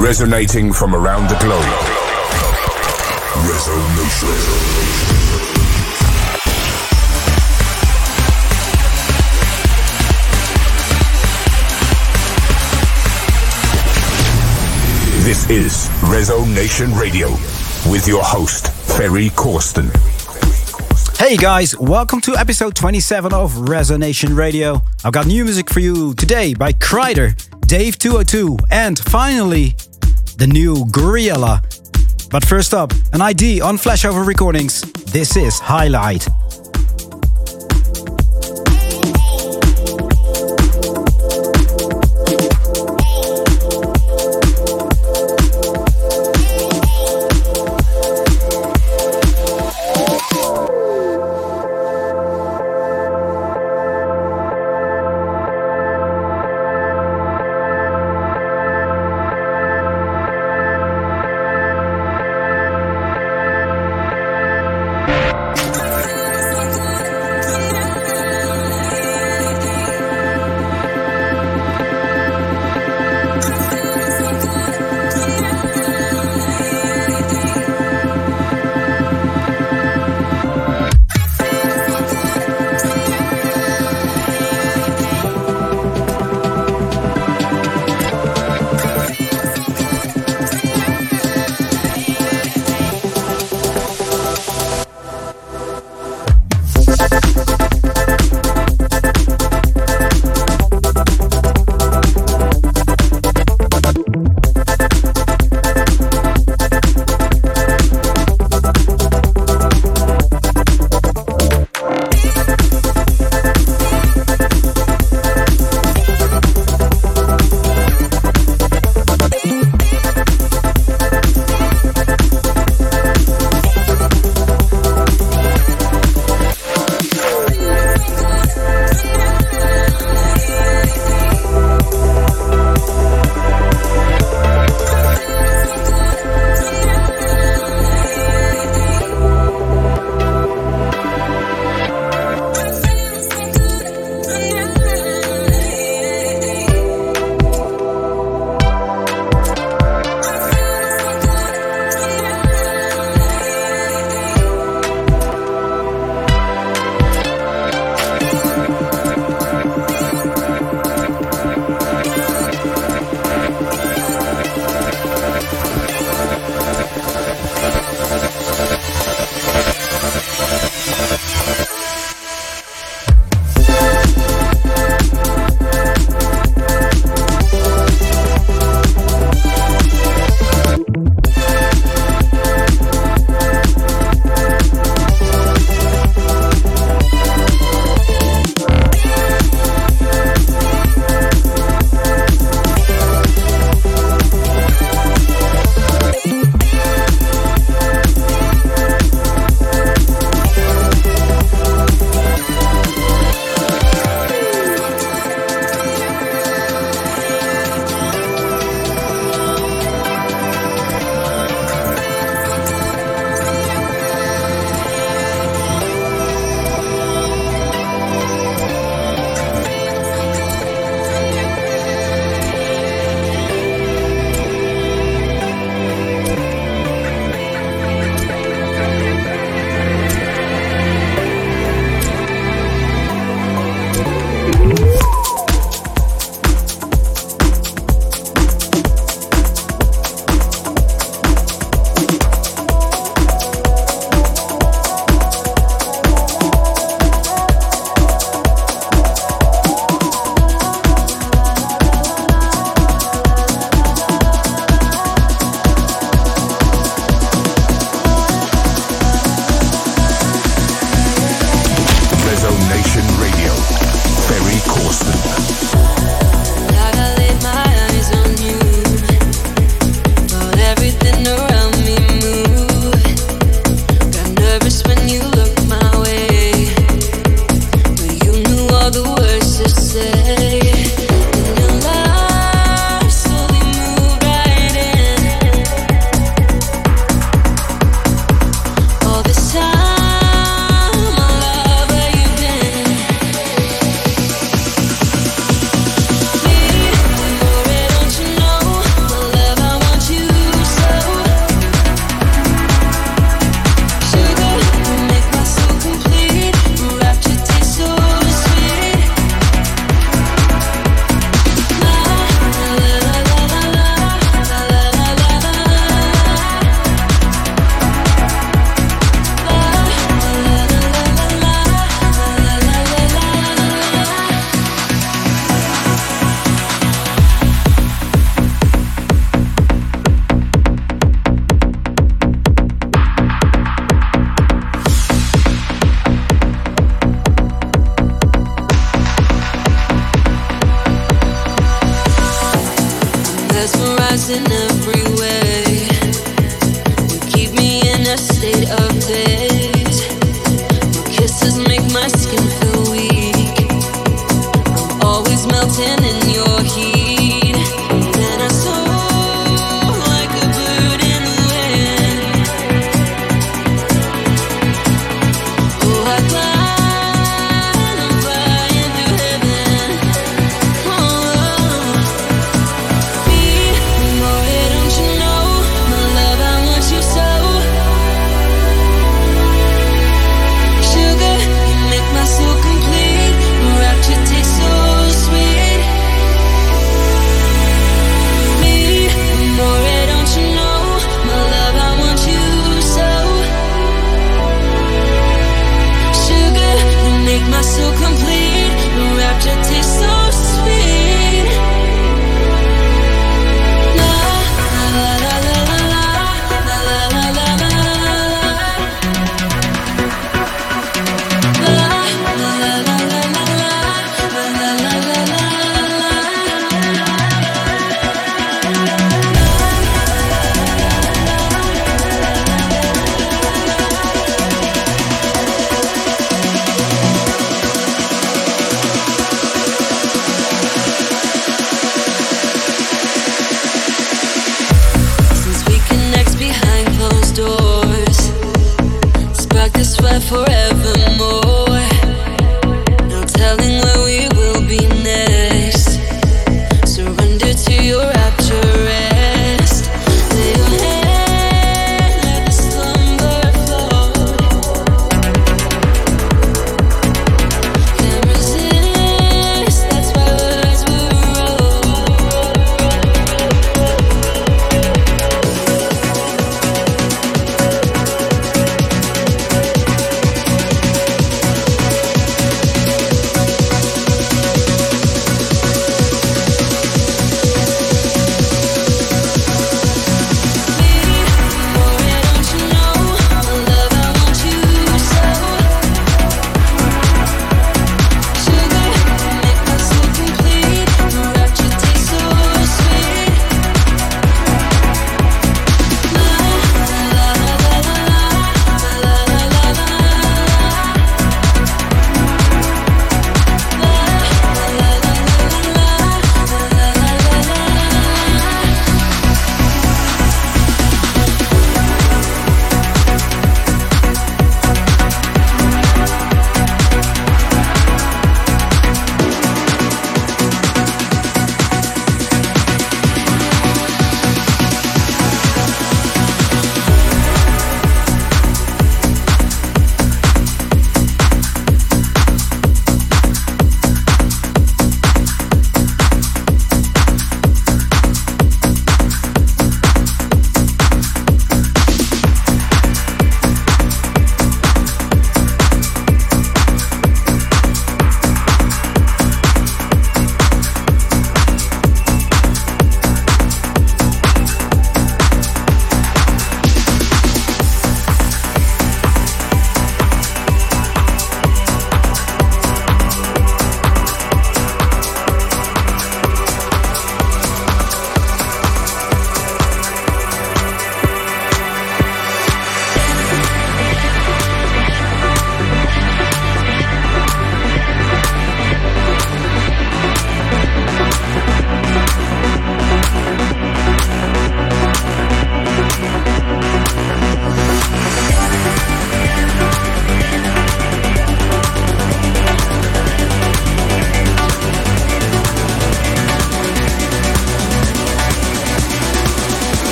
Resonating from around the globe. Resonation. This is Resonation Radio with your host, Ferry Corsten. Hey guys, welcome to episode 27 of Resonation Radio. I've got new music for you today by Kryder, Dave202, and finally, the new Gouryella. But first up, an ID on Flashover Recordings. This is Highlight.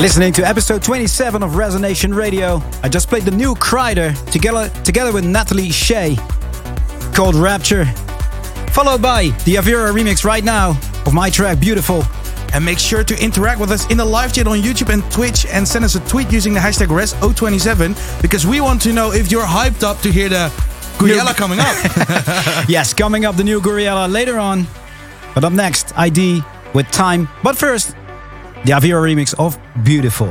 You're listening to episode 27 of Resonation Radio. I just played the new Kryder together, together with Natalie Shea called Rapture, followed by the Avira remix right now of my track Beautiful And make sure to interact with us in the live chat on YouTube and Twitch and send us a tweet using the hashtag RES027 because we want to know if you're hyped up to hear the Gouryella coming up. yes, coming up the new Gouryella later on. But up next, ID with Time. But first, the Avira remix of Beautiful.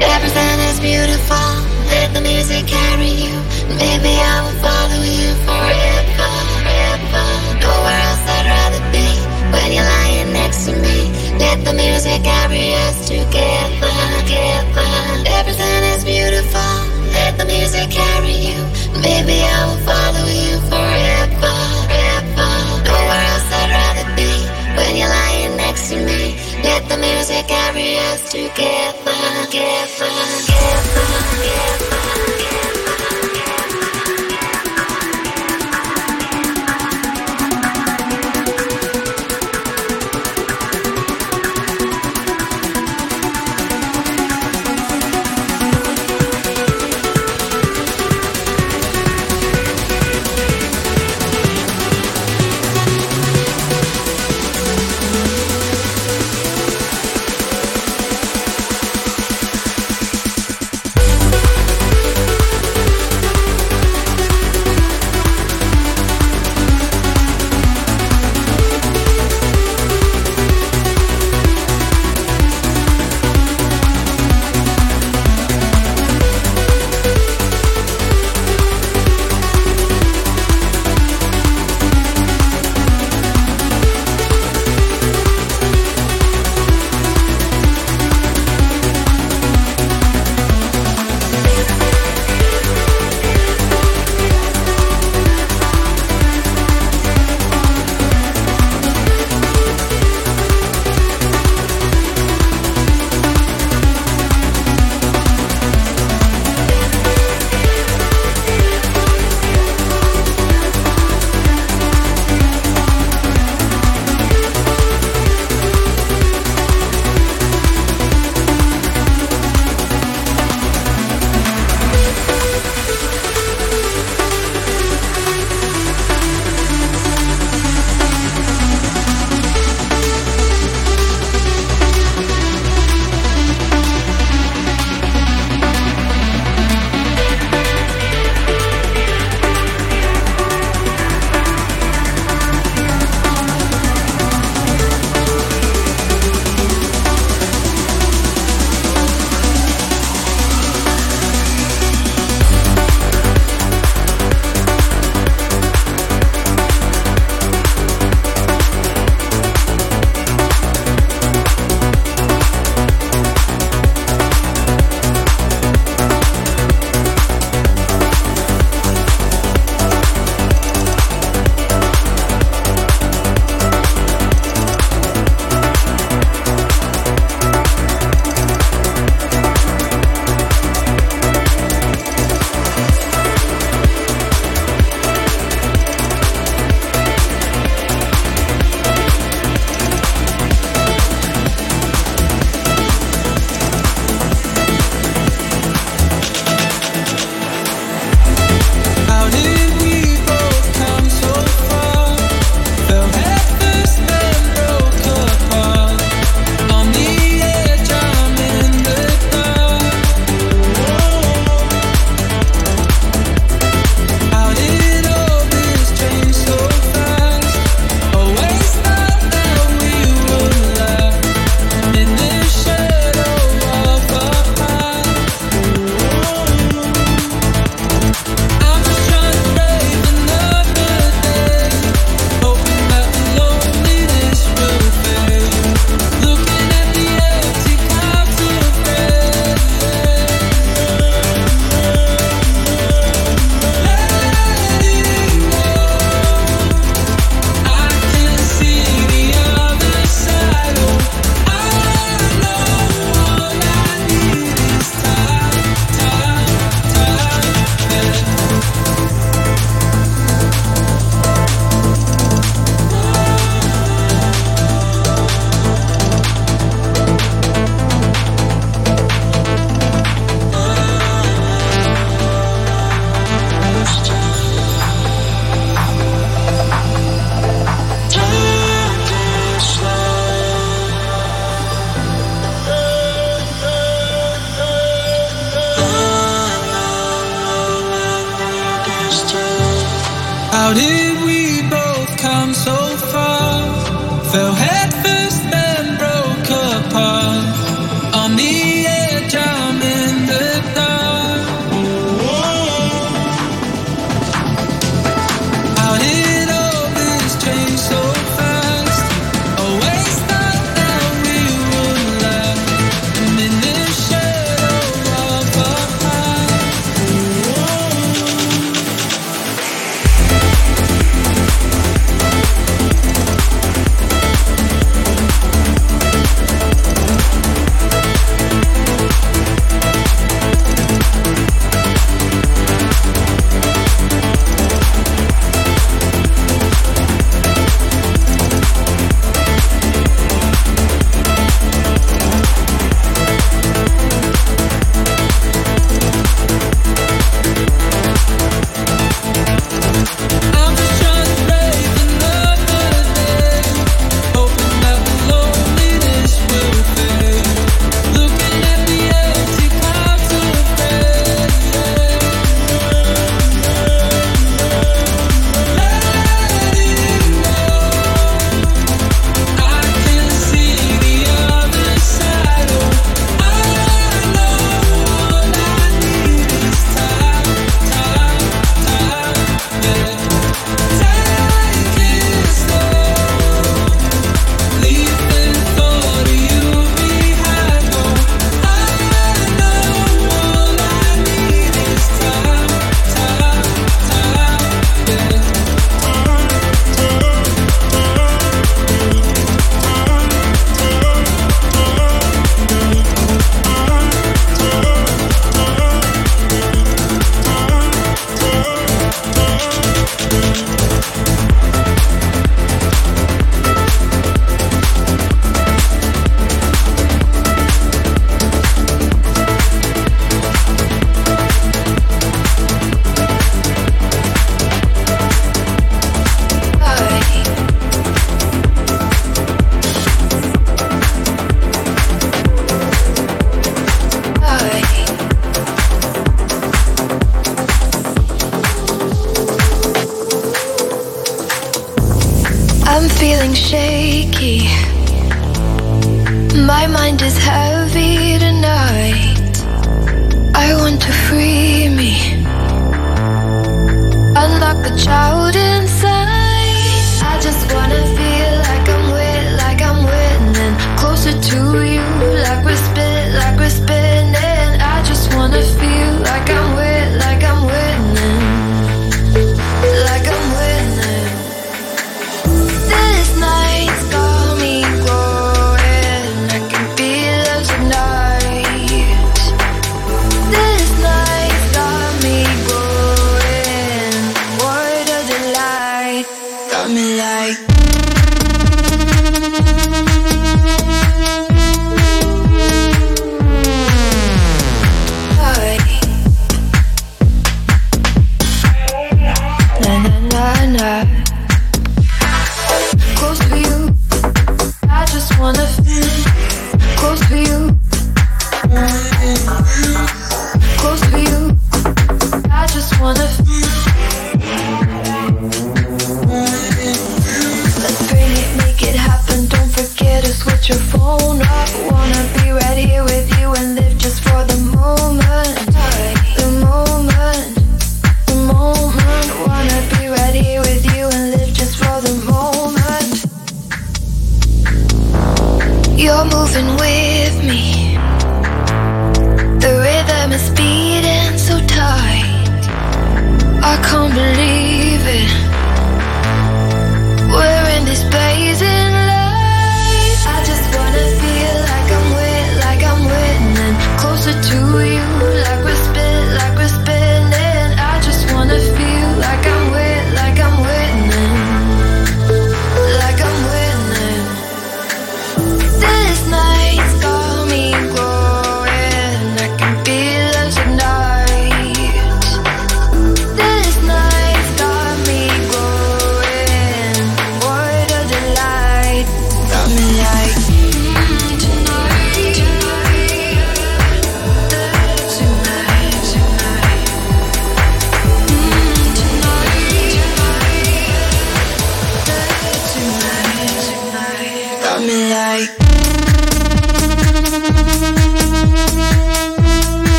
Everything is beautiful. Let the music carry you. Maybe I will follow you forever, forever. Nowhere else I'd rather be when you're lying next to me. Let the music carry us together, together. Everything is beautiful. Let the music carry you. Maybe I will together, together,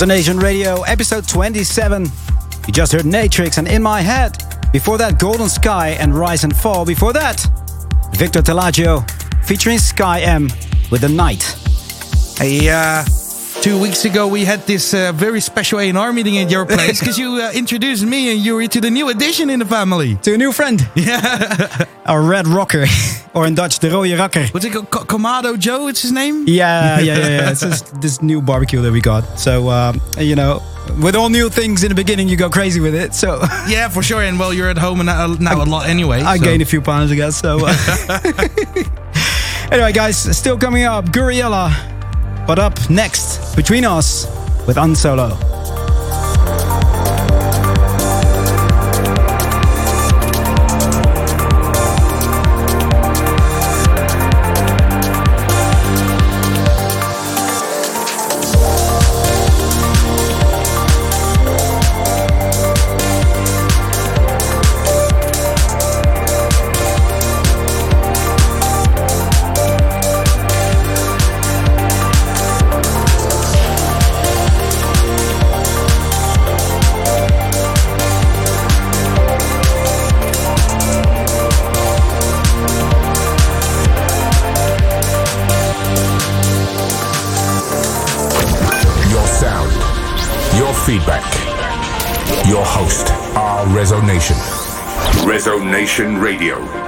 Resonation Radio, episode 27. You just heard Natrix and In My Head. Before that, Golden Sky and Rise and Fall. Before that, Victor Telaggio featuring Sky M with The Night. Hey, uh, two weeks ago we had this uh, very special A&R meeting at your place because you uh, introduced me and Yuri to the new addition in the family. To a new friend. Yeah. Our red rocker. or in Dutch, de rode rakker. What's it called? Ko- Kamado Joe, it's his name? Yeah, yeah, yeah, yeah. it's just this new barbecue that we got. So, um, you know, with all new things in the beginning, you go crazy with it. So Yeah, for sure. And well, you're at home now, now a lot anyway. I so- gained a few pounds, I guess. So, uh, anyway, guys, still coming up, Gouryella. But up next, between us, with Unsolo. Resonation. Resonation Radio.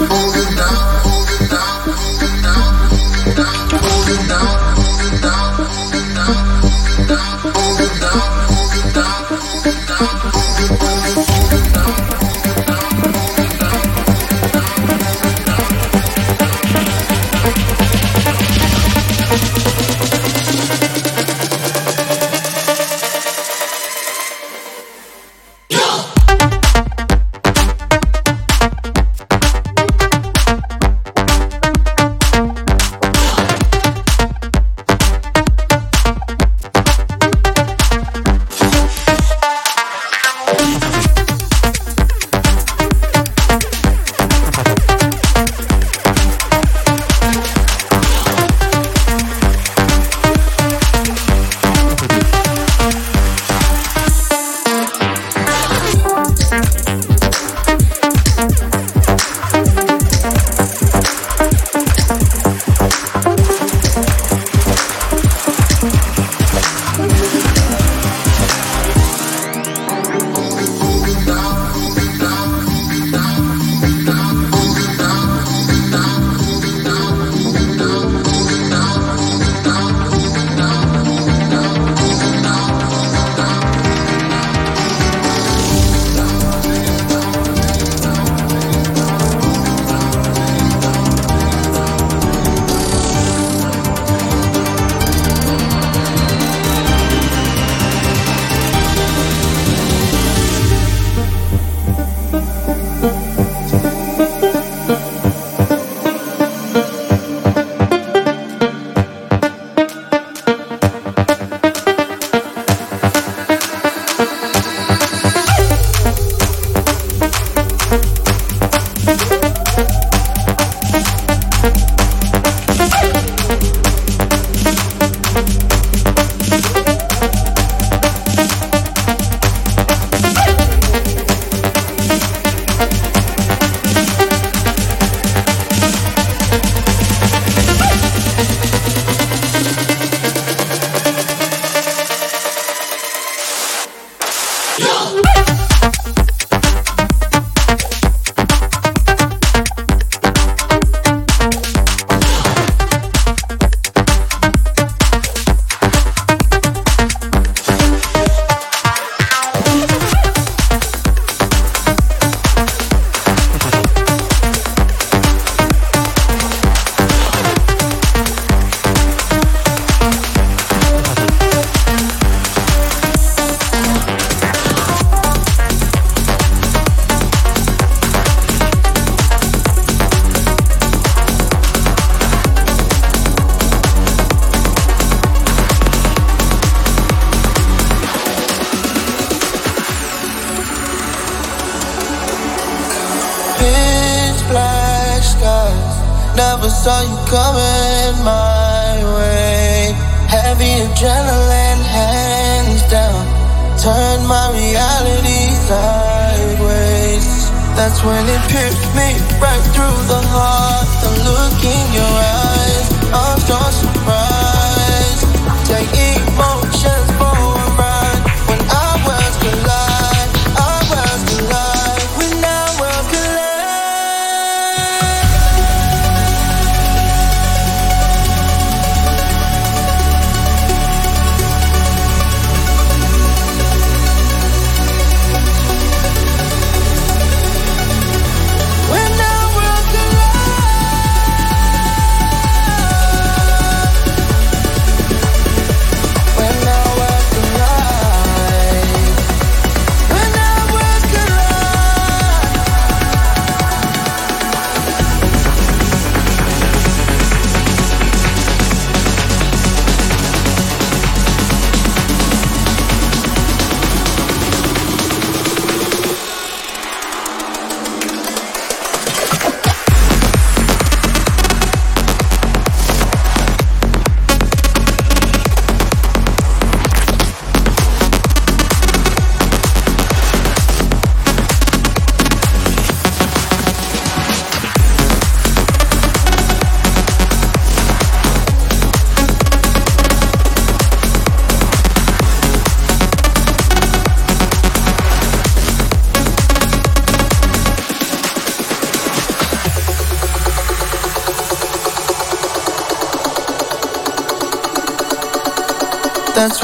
Hold it down.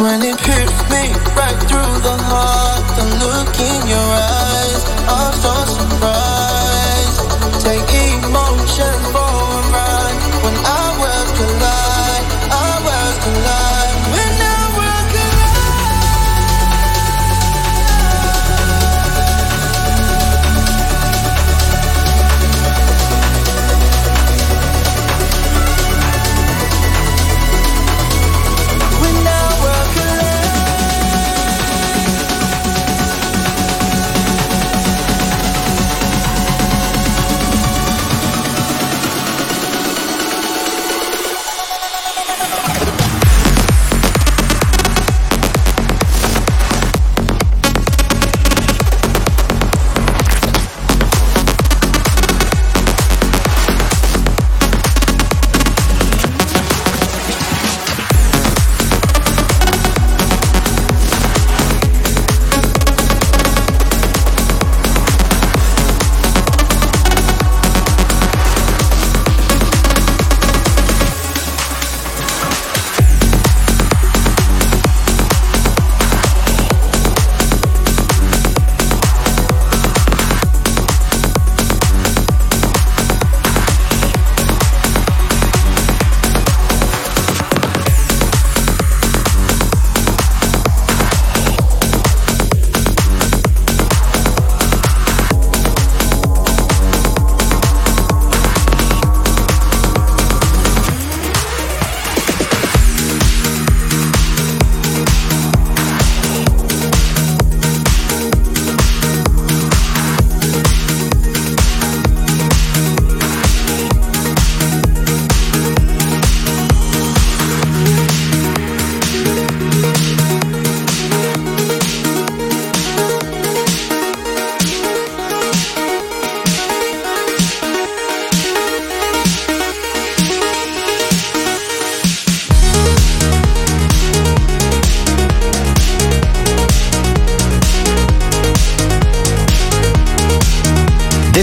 When it pierced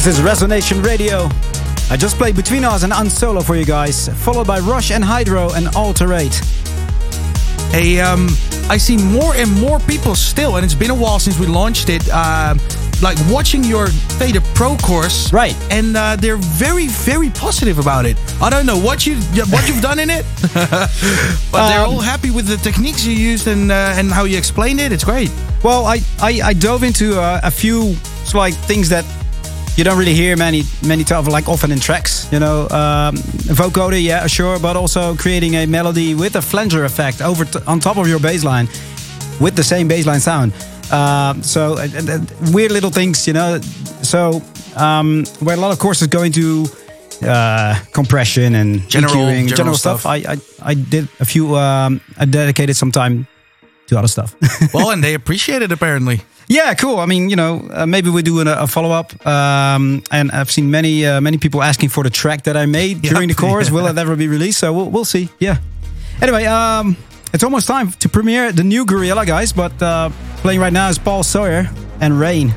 This is Resonation Radio. I just played Between Us and Unsolo for you guys, followed by Rush and Hydro and Alterate. Hey, um, I see more and more people still, and it's been a while since we launched it. Um, like watching your Fader Pro course, Right. And uh, they're very, very positive about it. I don't know what you what you've done in it, but they're Um, all happy with the techniques you used and uh, and how you explained it. It's great. Well, I, I, I dove into uh, a few like things that you don't really hear many many times like often in tracks. You know, um, vocoder, yeah, sure, but also creating a melody with a flanger effect over t- on top of your bass line with the same bass line sound. Um, so uh, uh, weird little things, you know. So um, where a lot of courses go into uh, compression and General- EQing, general general stuff. stuff. I, I I did a few. Um, I dedicated some time to other stuff. Well, and they appreciate it apparently. Yeah, cool. I mean, you know, uh, maybe we do a, a follow up. Um, and I've seen many uh, many people asking for the track that I made Yeah. during the course. Will it ever be released? So we'll, we'll see. Yeah. Anyway, um, it's almost time to premiere the new Gouryella, guys. But uh, playing right now is Paul Sawyer and Rain.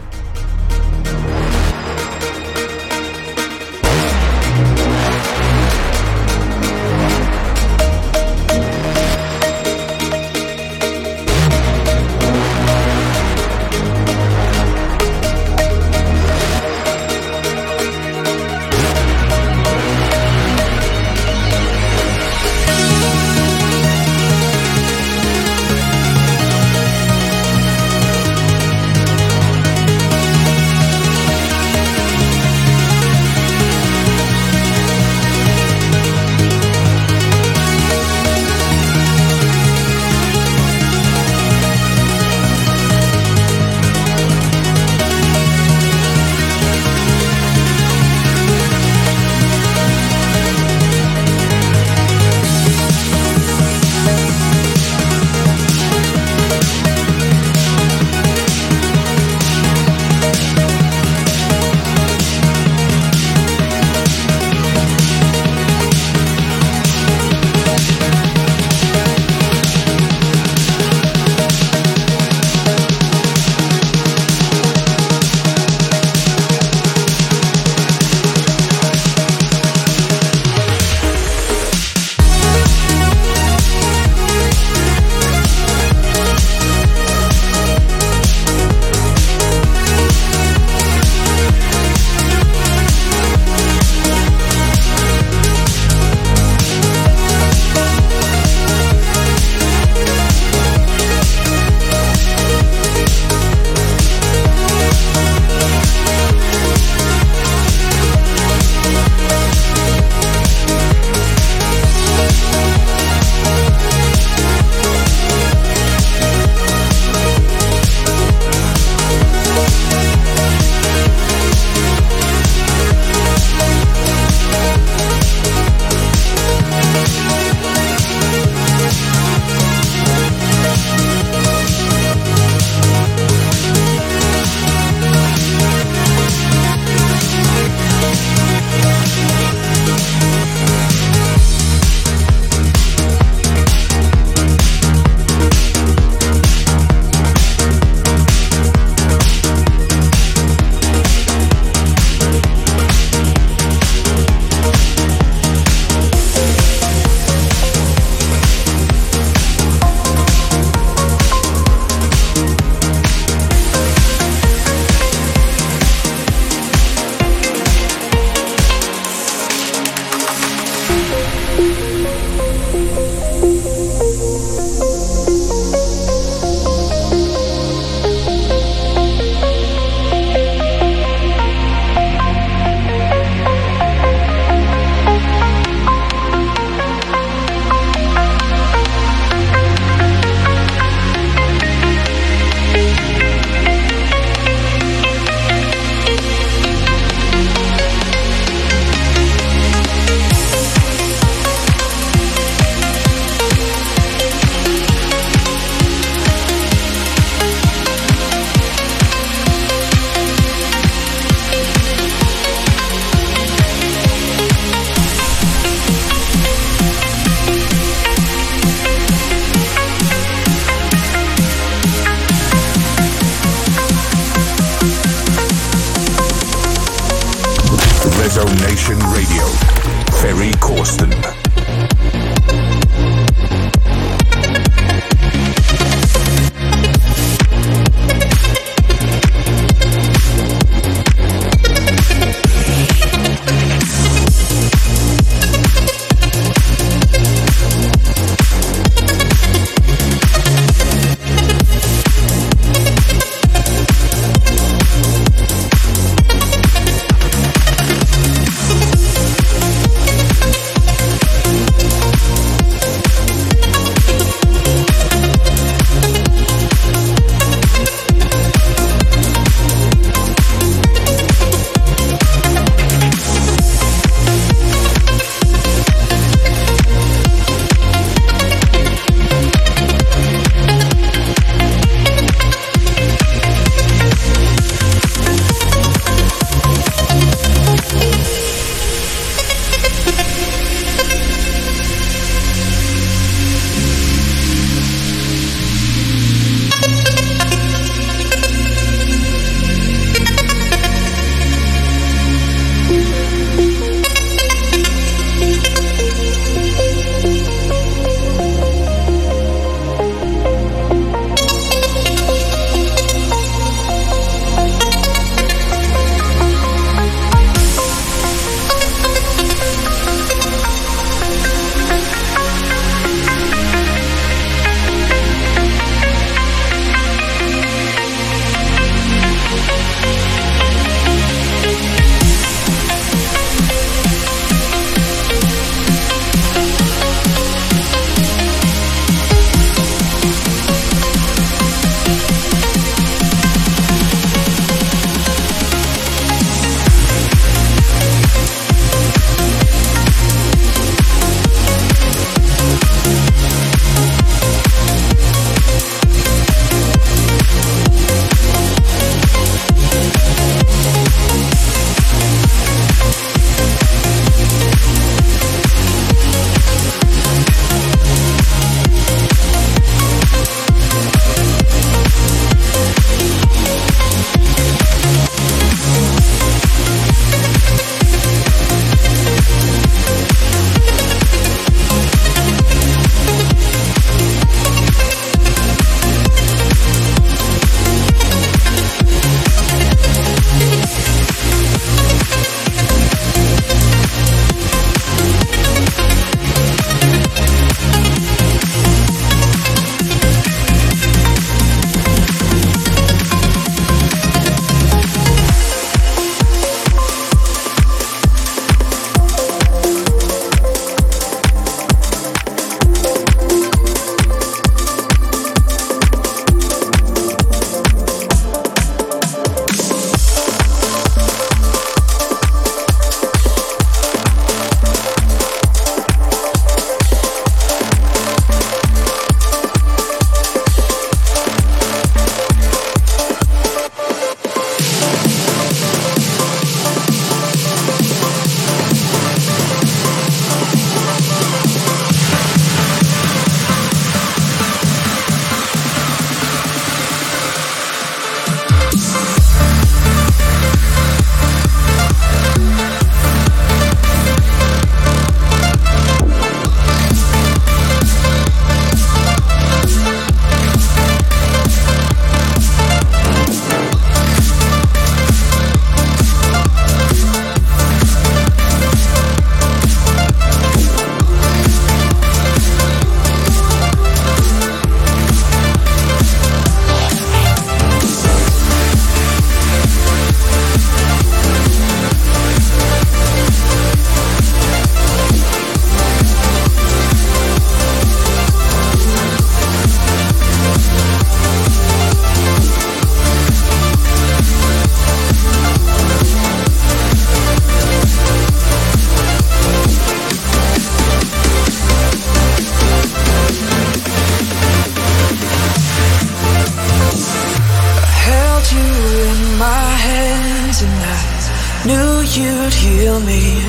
you'd heal me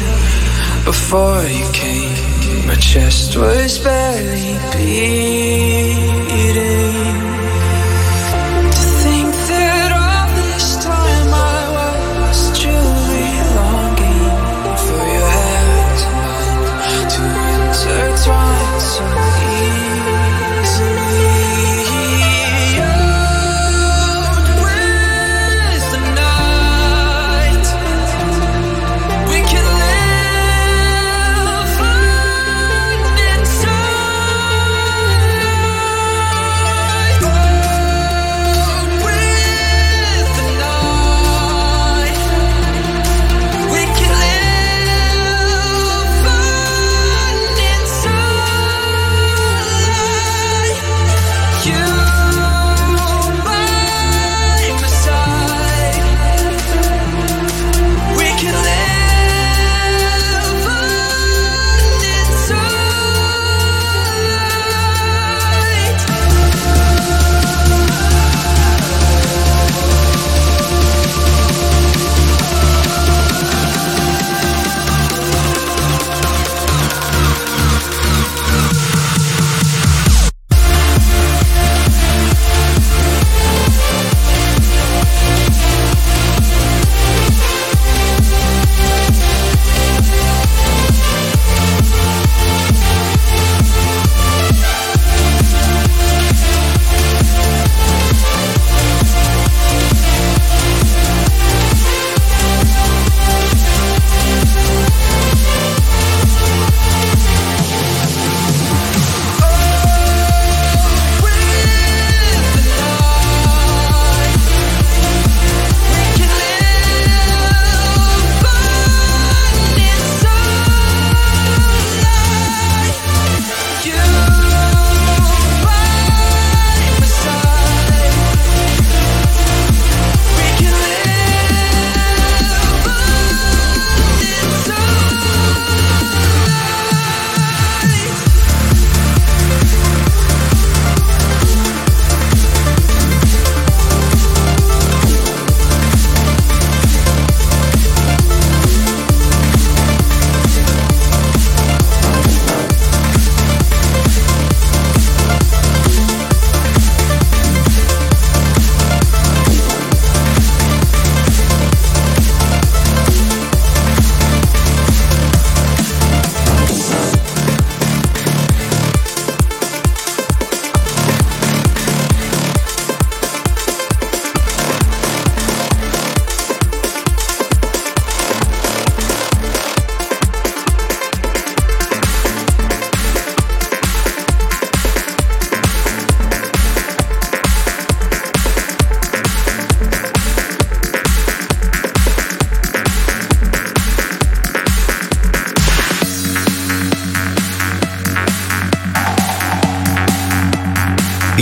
before you came. My chest was barely beating.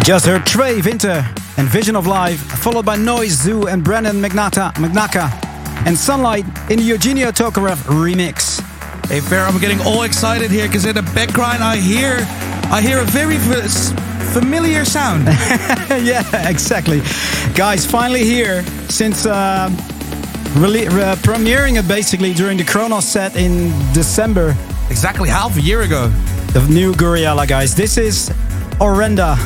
Just heard Trey Winter and Vision of Life, followed by Noise Zoo and Brandon Magnata, Magnaka, and Sunlight in the Eugenio Tokarev remix. Hey, Fair, I'm getting all excited here because in the background I hear, I hear a very familiar sound. yeah, exactly. Guys, finally here since uh, rele- uh, premiering it basically during the Chronos set in December. exactly half a year ago. The new Gouryella, guys. This is Orenda.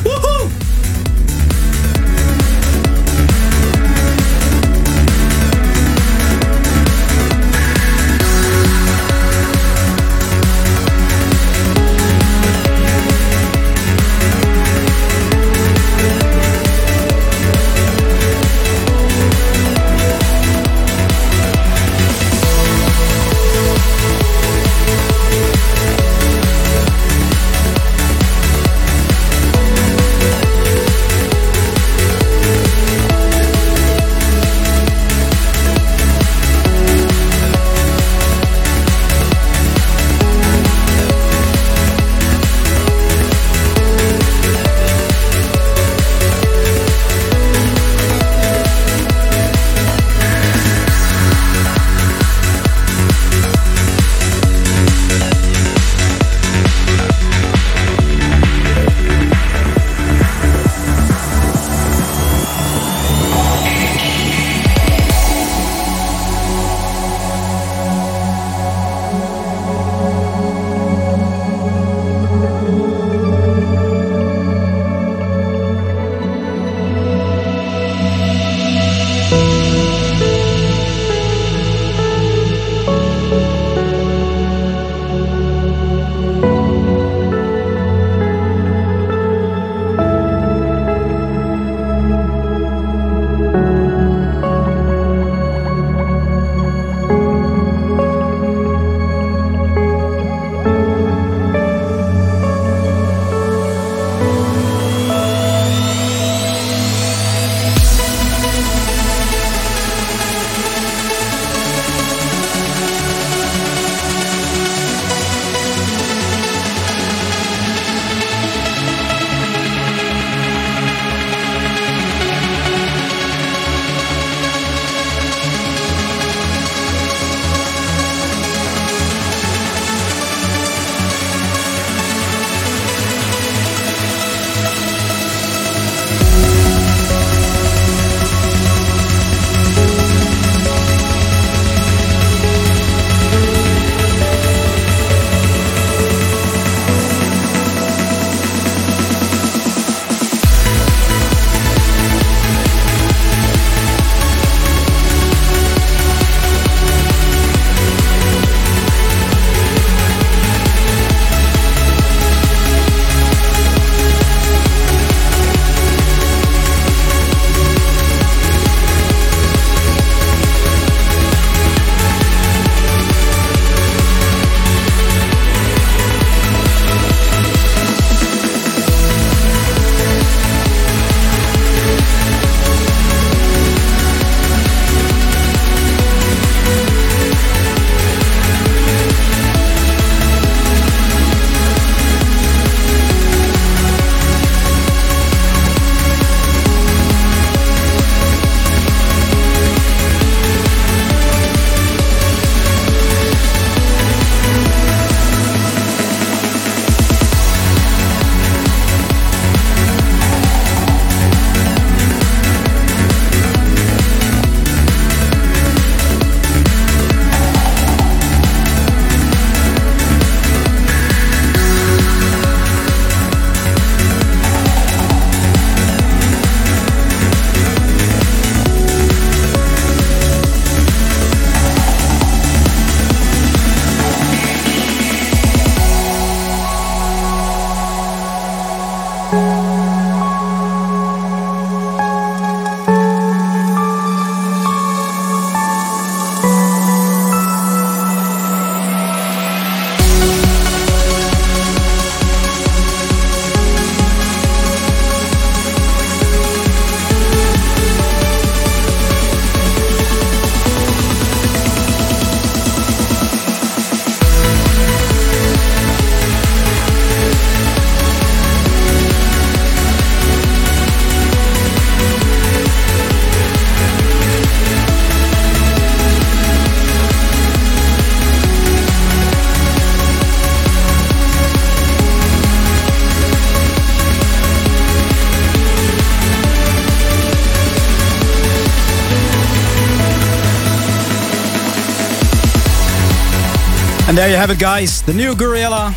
There you have it, guys. The new Gouryella,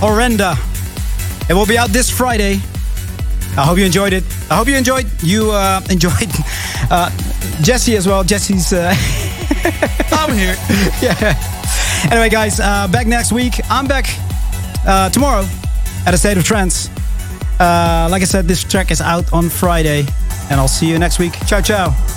Orenda. It will be out this Friday. I hope you enjoyed it. I hope you enjoyed. You uh, enjoyed uh, Jesse as well. Jesse's. Uh, I'm here. yeah. Anyway, guys, uh, back next week. I'm back uh, tomorrow at a State of Trance. Uh, like I said, this track is out on Friday, and I'll see you next week. Ciao, ciao.